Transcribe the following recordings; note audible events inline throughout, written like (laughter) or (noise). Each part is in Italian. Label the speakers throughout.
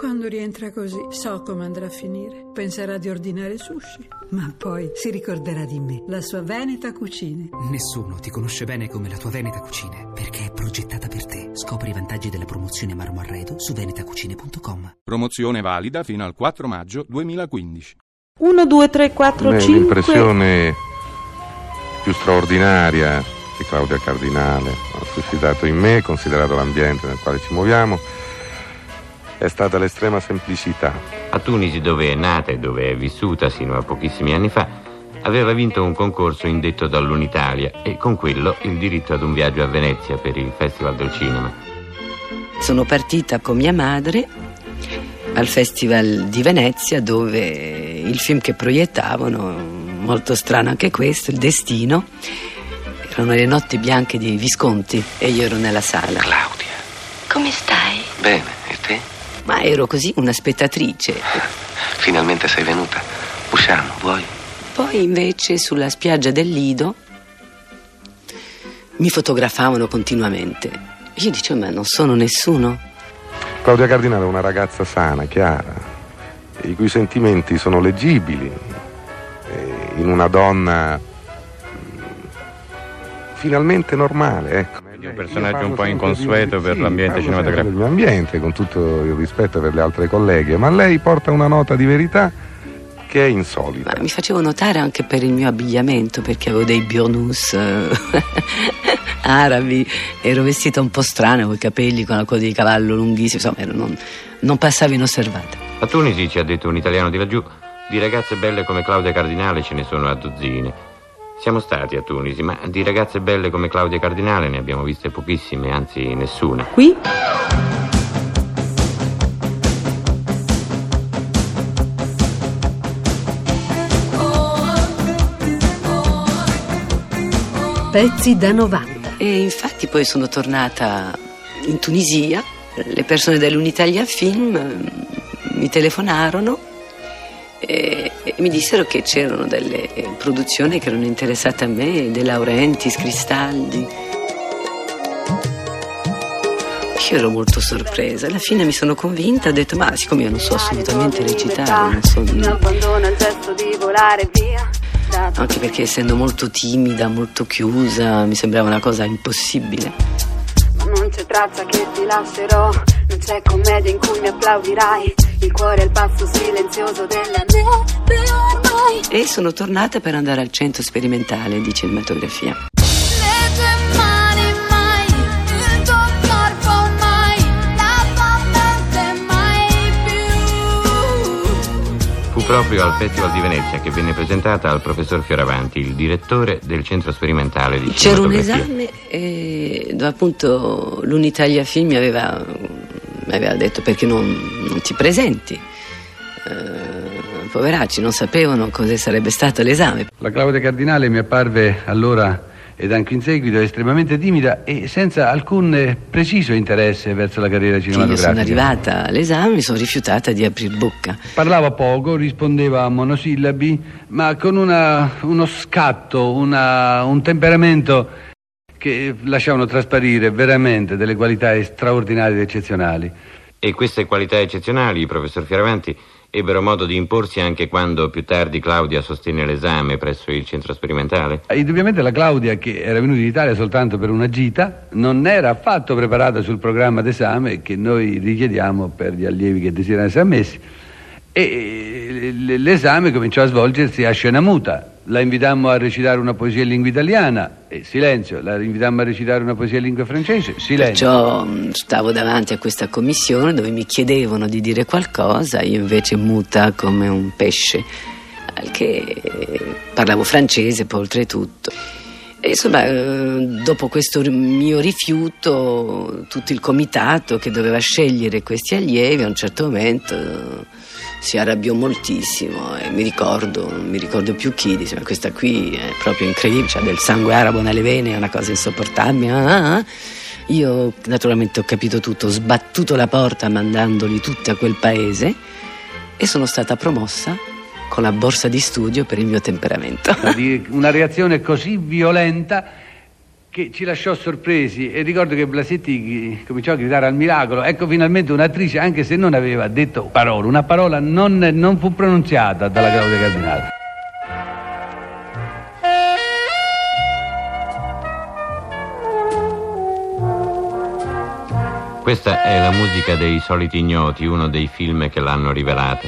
Speaker 1: Quando rientra così, so come andrà a finire. Penserà di ordinare sushi, ma poi si ricorderà di me, la sua Veneta Cucine.
Speaker 2: Nessuno ti conosce bene come la tua Veneta Cucine, perché è progettata per te. Scopri i vantaggi della promozione Marmo Arredo su venetacucine.com.
Speaker 3: Promozione valida fino al 4 maggio 2015.
Speaker 4: 1, 2, 3, 4,
Speaker 5: Beh,
Speaker 4: 5.
Speaker 5: L'impressione più straordinaria che Claudia Cardinale ha suscitato in me, considerato l'ambiente nel quale ci muoviamo, è stata l'estrema semplicità.
Speaker 6: A Tunisi, dove è nata e dove è vissuta sino a pochissimi anni fa, aveva vinto un concorso indetto dall'Unitalia e con quello il diritto ad un viaggio a Venezia per il Festival del Cinema.
Speaker 7: Sono partita con mia madre al Festival di Venezia dove il film che proiettavano, molto strano anche questo, Il Destino, erano le notti bianche di Visconti e io ero nella sala.
Speaker 8: Claudia,
Speaker 9: Come stai?
Speaker 8: bene, e te?
Speaker 7: Ma ero così una spettatrice.
Speaker 8: Finalmente sei venuta. Usciamo, vuoi?
Speaker 7: Poi invece sulla spiaggia del Lido mi fotografavano continuamente. Io dicevo, ma non sono nessuno.
Speaker 5: Claudia Cardinale è una ragazza sana, chiara, i cui sentimenti sono leggibili in una donna mm, finalmente normale, ecco.
Speaker 6: Un personaggio un po' inconsueto per l'ambiente
Speaker 5: parlo sempre
Speaker 6: cinematografico.
Speaker 5: del mio ambiente, con tutto il rispetto per le altre colleghe, ma lei porta una nota di verità che è insolita.
Speaker 7: Ma mi facevo notare anche per il mio abbigliamento, perché avevo dei bionus eh, (laughs) arabi, ero vestita un po' strana, con i capelli, con la coda di cavallo lunghissima, insomma, ero- non, non passavo inosservata.
Speaker 6: A Tunisi, ci ha detto un italiano di laggiù, di ragazze belle come Claudia Cardinale ce ne sono a dozzine. Siamo stati a Tunisi, ma di ragazze belle come Claudia Cardinale ne abbiamo viste pochissime, anzi nessuna.
Speaker 4: Qui
Speaker 9: Pezzi da 90.
Speaker 7: E infatti poi sono tornata in Tunisia, le persone dell'Unitalia Film eh, mi telefonarono e, e mi dissero che c'erano delle produzioni che erano interessate a me, De Laurentiis, Cristaldi. Io ero molto sorpresa, alla fine mi sono convinta, ho detto ma siccome io non so assolutamente recitare, non so,
Speaker 10: Mi abbandona il gesto di volare via.
Speaker 7: Anche perché essendo molto timida, molto chiusa, mi sembrava una cosa impossibile.
Speaker 10: Traccia che ti lascerò. Non c'è commedia in cui mi applaudirai. Il cuore è il passo silenzioso della neve ormai.
Speaker 7: E sono tornata per andare al centro sperimentale di cinematografia.
Speaker 6: Proprio al Festival di Venezia che venne presentata al professor Fioravanti, il direttore del centro sperimentale di
Speaker 7: C'era un esame dove appunto l'Unitalia Film mi aveva, mi aveva detto perché non, non ti presenti. Eh, poveracci non sapevano cosa sarebbe stato l'esame.
Speaker 11: La Claudia Cardinale mi apparve allora ed anche in seguito estremamente timida e senza alcun eh, preciso interesse verso la carriera cinematografica.
Speaker 7: sono arrivata all'esame, mi sono rifiutata di aprire bocca.
Speaker 11: Parlava poco, rispondeva a monosillabi, ma con una- uno scatto, una- un temperamento che lasciavano trasparire veramente delle qualità straordinarie ed eccezionali.
Speaker 6: E queste qualità eccezionali, professor Fioravanti, ebbero modo di imporsi anche quando più tardi Claudia sostenne l'esame presso il centro sperimentale?
Speaker 11: Indubbiamente la Claudia, che era venuta in Italia soltanto per una gita, non era affatto preparata sul programma d'esame che noi richiediamo per gli allievi che desiderano essere ammessi. E l'esame cominciò a svolgersi a scena muta. La invitammo a recitare una poesia in lingua italiana, e silenzio. La invitammo a recitare una poesia in lingua francese, silenzio.
Speaker 7: Perciò mh, stavo davanti a questa commissione dove mi chiedevano di dire qualcosa, io invece muta come un pesce, al che parlavo francese poi oltretutto. E insomma, eh, dopo questo mio rifiuto, tutto il comitato che doveva scegliere questi allievi a un certo momento si arrabbiò moltissimo e mi ricordo, non mi ricordo più chi, disse ma questa qui è proprio incredibile, ha del sangue arabo nelle vene, è una cosa insopportabile. ah, ah, ah. Io naturalmente ho capito tutto, ho sbattuto la porta mandandoli tutti a quel paese e sono stata promossa con la borsa di studio per il mio temperamento.
Speaker 11: Una reazione così violenta che ci lasciò sorpresi e ricordo che Blasetti cominciò a gridare al miracolo, ecco finalmente un'attrice anche se non aveva detto parola, una parola non, non fu pronunziata dalla Claudia Cardinale.
Speaker 6: Questa è la musica dei Soliti Ignoti, uno dei film che l'hanno rivelata.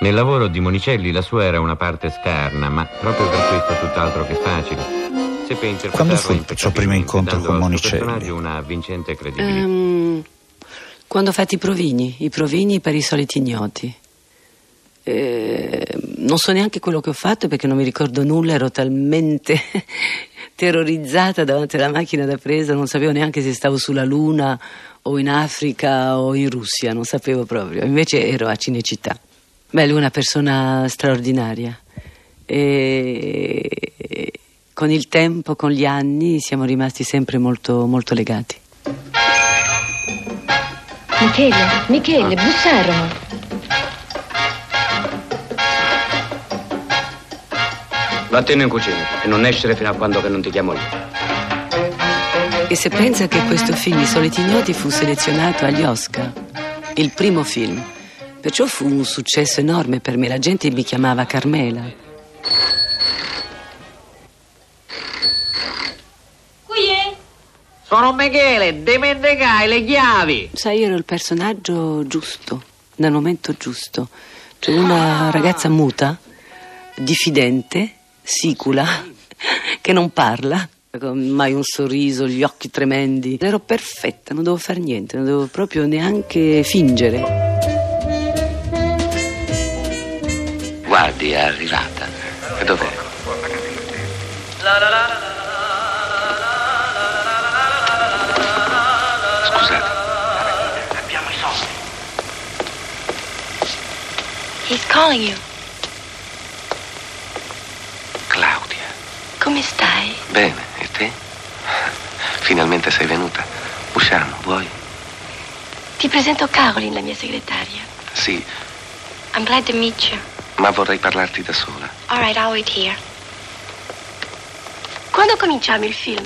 Speaker 6: Nel lavoro di Monicelli la sua era una parte scarna, ma proprio per questo tutt'altro che facile.
Speaker 12: Quando fu il suo primo incontro con Monicelli?
Speaker 6: una vincente credibilità.
Speaker 7: Um, quando ho fatto i provini, i provini per i soliti ignoti. Eh, non so neanche quello che ho fatto perché non mi ricordo nulla, ero talmente (laughs) terrorizzata davanti alla macchina da presa, non sapevo neanche se stavo sulla Luna o in Africa o in Russia, non sapevo proprio. Invece ero a Cinecittà. Beh, lui è una persona straordinaria. E con il tempo, con gli anni, siamo rimasti sempre molto, molto legati.
Speaker 9: Michele, Michele, bussarono.
Speaker 2: Vattene in cucina e non escere fino a quando che non ti chiamo io.
Speaker 7: E se pensa che questo film I soliti ignoti fu selezionato agli Oscar, il primo film, perciò fu un successo enorme per me, la gente mi chiamava Carmela.
Speaker 2: Sono Michele, dimenticai le chiavi.
Speaker 7: Sai, io ero il personaggio giusto, nel momento giusto. Cioè una ragazza muta, diffidente, sicula, che non parla, con mai un sorriso, gli occhi tremendi. Ero perfetta, non dovevo fare niente, non dovevo proprio neanche fingere.
Speaker 8: Guardi, è arrivata. E dov'è? La la la la.
Speaker 9: He's calling you.
Speaker 8: Claudia.
Speaker 9: Come stai?
Speaker 8: Bene, e te? Finalmente sei venuta. Usciamo, vuoi?
Speaker 9: Ti presento Caroline, la mia segretaria.
Speaker 8: Sì.
Speaker 9: I'm glad to meet you.
Speaker 8: Ma vorrei parlarti da sola.
Speaker 9: All right, I'll wait here. Quando cominciamo il film?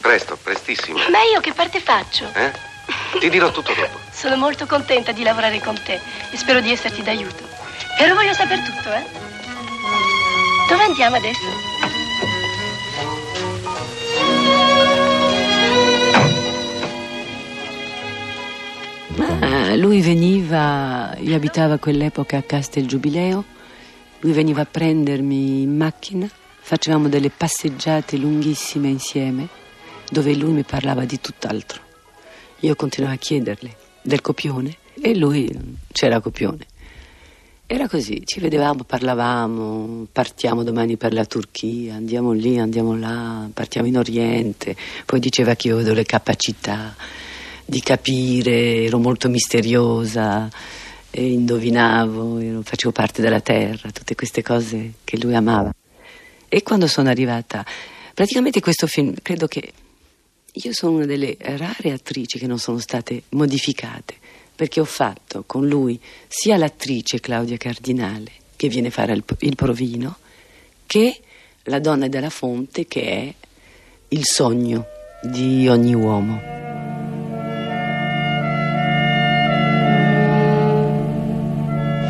Speaker 8: Presto, prestissimo.
Speaker 9: Ma io che parte faccio?
Speaker 8: Eh? Ti dirò tutto dopo.
Speaker 9: Sono molto contenta di lavorare con te e spero di esserti d'aiuto. Però voglio sapere tutto, eh? Dove andiamo adesso?
Speaker 7: Ah, lui veniva, io abitavo a quell'epoca a Castel Giubileo, lui veniva a prendermi in macchina, facevamo delle passeggiate lunghissime insieme, dove lui mi parlava di tutt'altro. Io continuavo a chiederle del copione e lui c'era copione. Era così, ci vedevamo, parlavamo, partiamo domani per la Turchia, andiamo lì, andiamo là, partiamo in Oriente, poi diceva che io avevo le capacità di capire, ero molto misteriosa, e indovinavo, ero, facevo parte della terra, tutte queste cose che lui amava. E quando sono arrivata, praticamente questo film, credo che io sono una delle rare attrici che non sono state modificate perché ho fatto con lui sia l'attrice Claudia Cardinale, che viene a fare il, il provino, che la donna della fonte, che è il sogno di ogni uomo.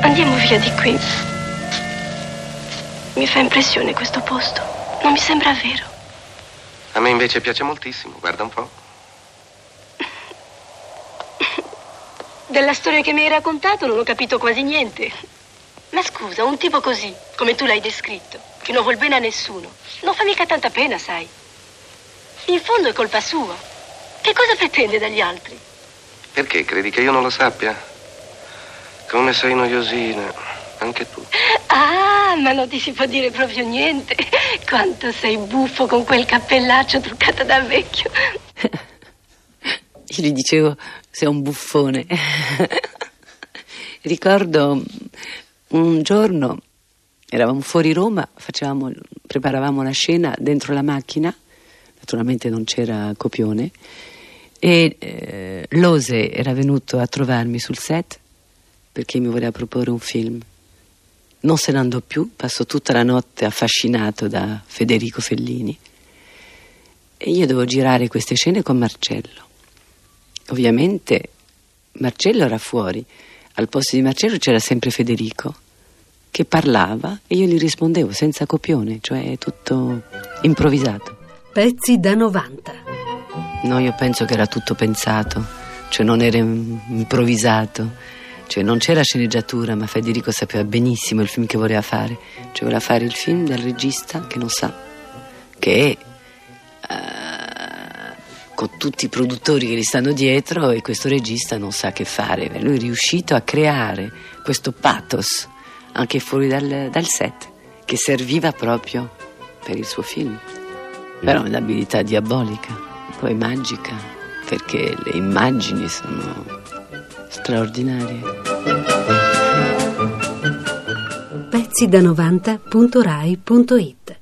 Speaker 9: Andiamo via di qui. Mi fa impressione questo posto. Non mi sembra vero.
Speaker 8: A me invece piace moltissimo, guarda un po'.
Speaker 9: Della storia che mi hai raccontato non ho capito quasi niente. Ma scusa, un tipo così, come tu l'hai descritto, che non vuol bene a nessuno, non fa mica tanta pena, sai. In fondo è colpa sua. Che cosa pretende dagli altri?
Speaker 8: Perché? Credi che io non lo sappia? Come sei noiosina, anche tu.
Speaker 9: Ah, ma non ti si può dire proprio niente. Quanto sei buffo con quel cappellaccio truccato da vecchio. (laughs)
Speaker 7: Io gli dicevo, sei un buffone. (laughs) Ricordo un giorno, eravamo fuori Roma, facevamo, preparavamo la scena dentro la macchina, naturalmente non c'era copione, e eh, Lose era venuto a trovarmi sul set perché mi voleva proporre un film. Non se ne andò più, passò tutta la notte affascinato da Federico Fellini E io dovevo girare queste scene con Marcello. Ovviamente Marcello era fuori, al posto di Marcello c'era sempre Federico che parlava e io gli rispondevo senza copione, cioè tutto improvvisato.
Speaker 13: Pezzi da 90.
Speaker 7: No, io penso che era tutto pensato, cioè non era improvvisato. Cioè non c'era sceneggiatura, ma Federico sapeva benissimo il film che voleva fare. Cioè voleva fare il film del regista che non sa, che è con tutti i produttori che gli stanno dietro e questo regista non sa che fare. Lui è riuscito a creare questo pathos anche fuori dal, dal set, che serviva proprio per il suo film. Però è un'abilità diabolica, poi magica, perché le immagini sono straordinarie.
Speaker 13: Pezzi da 90.rai.it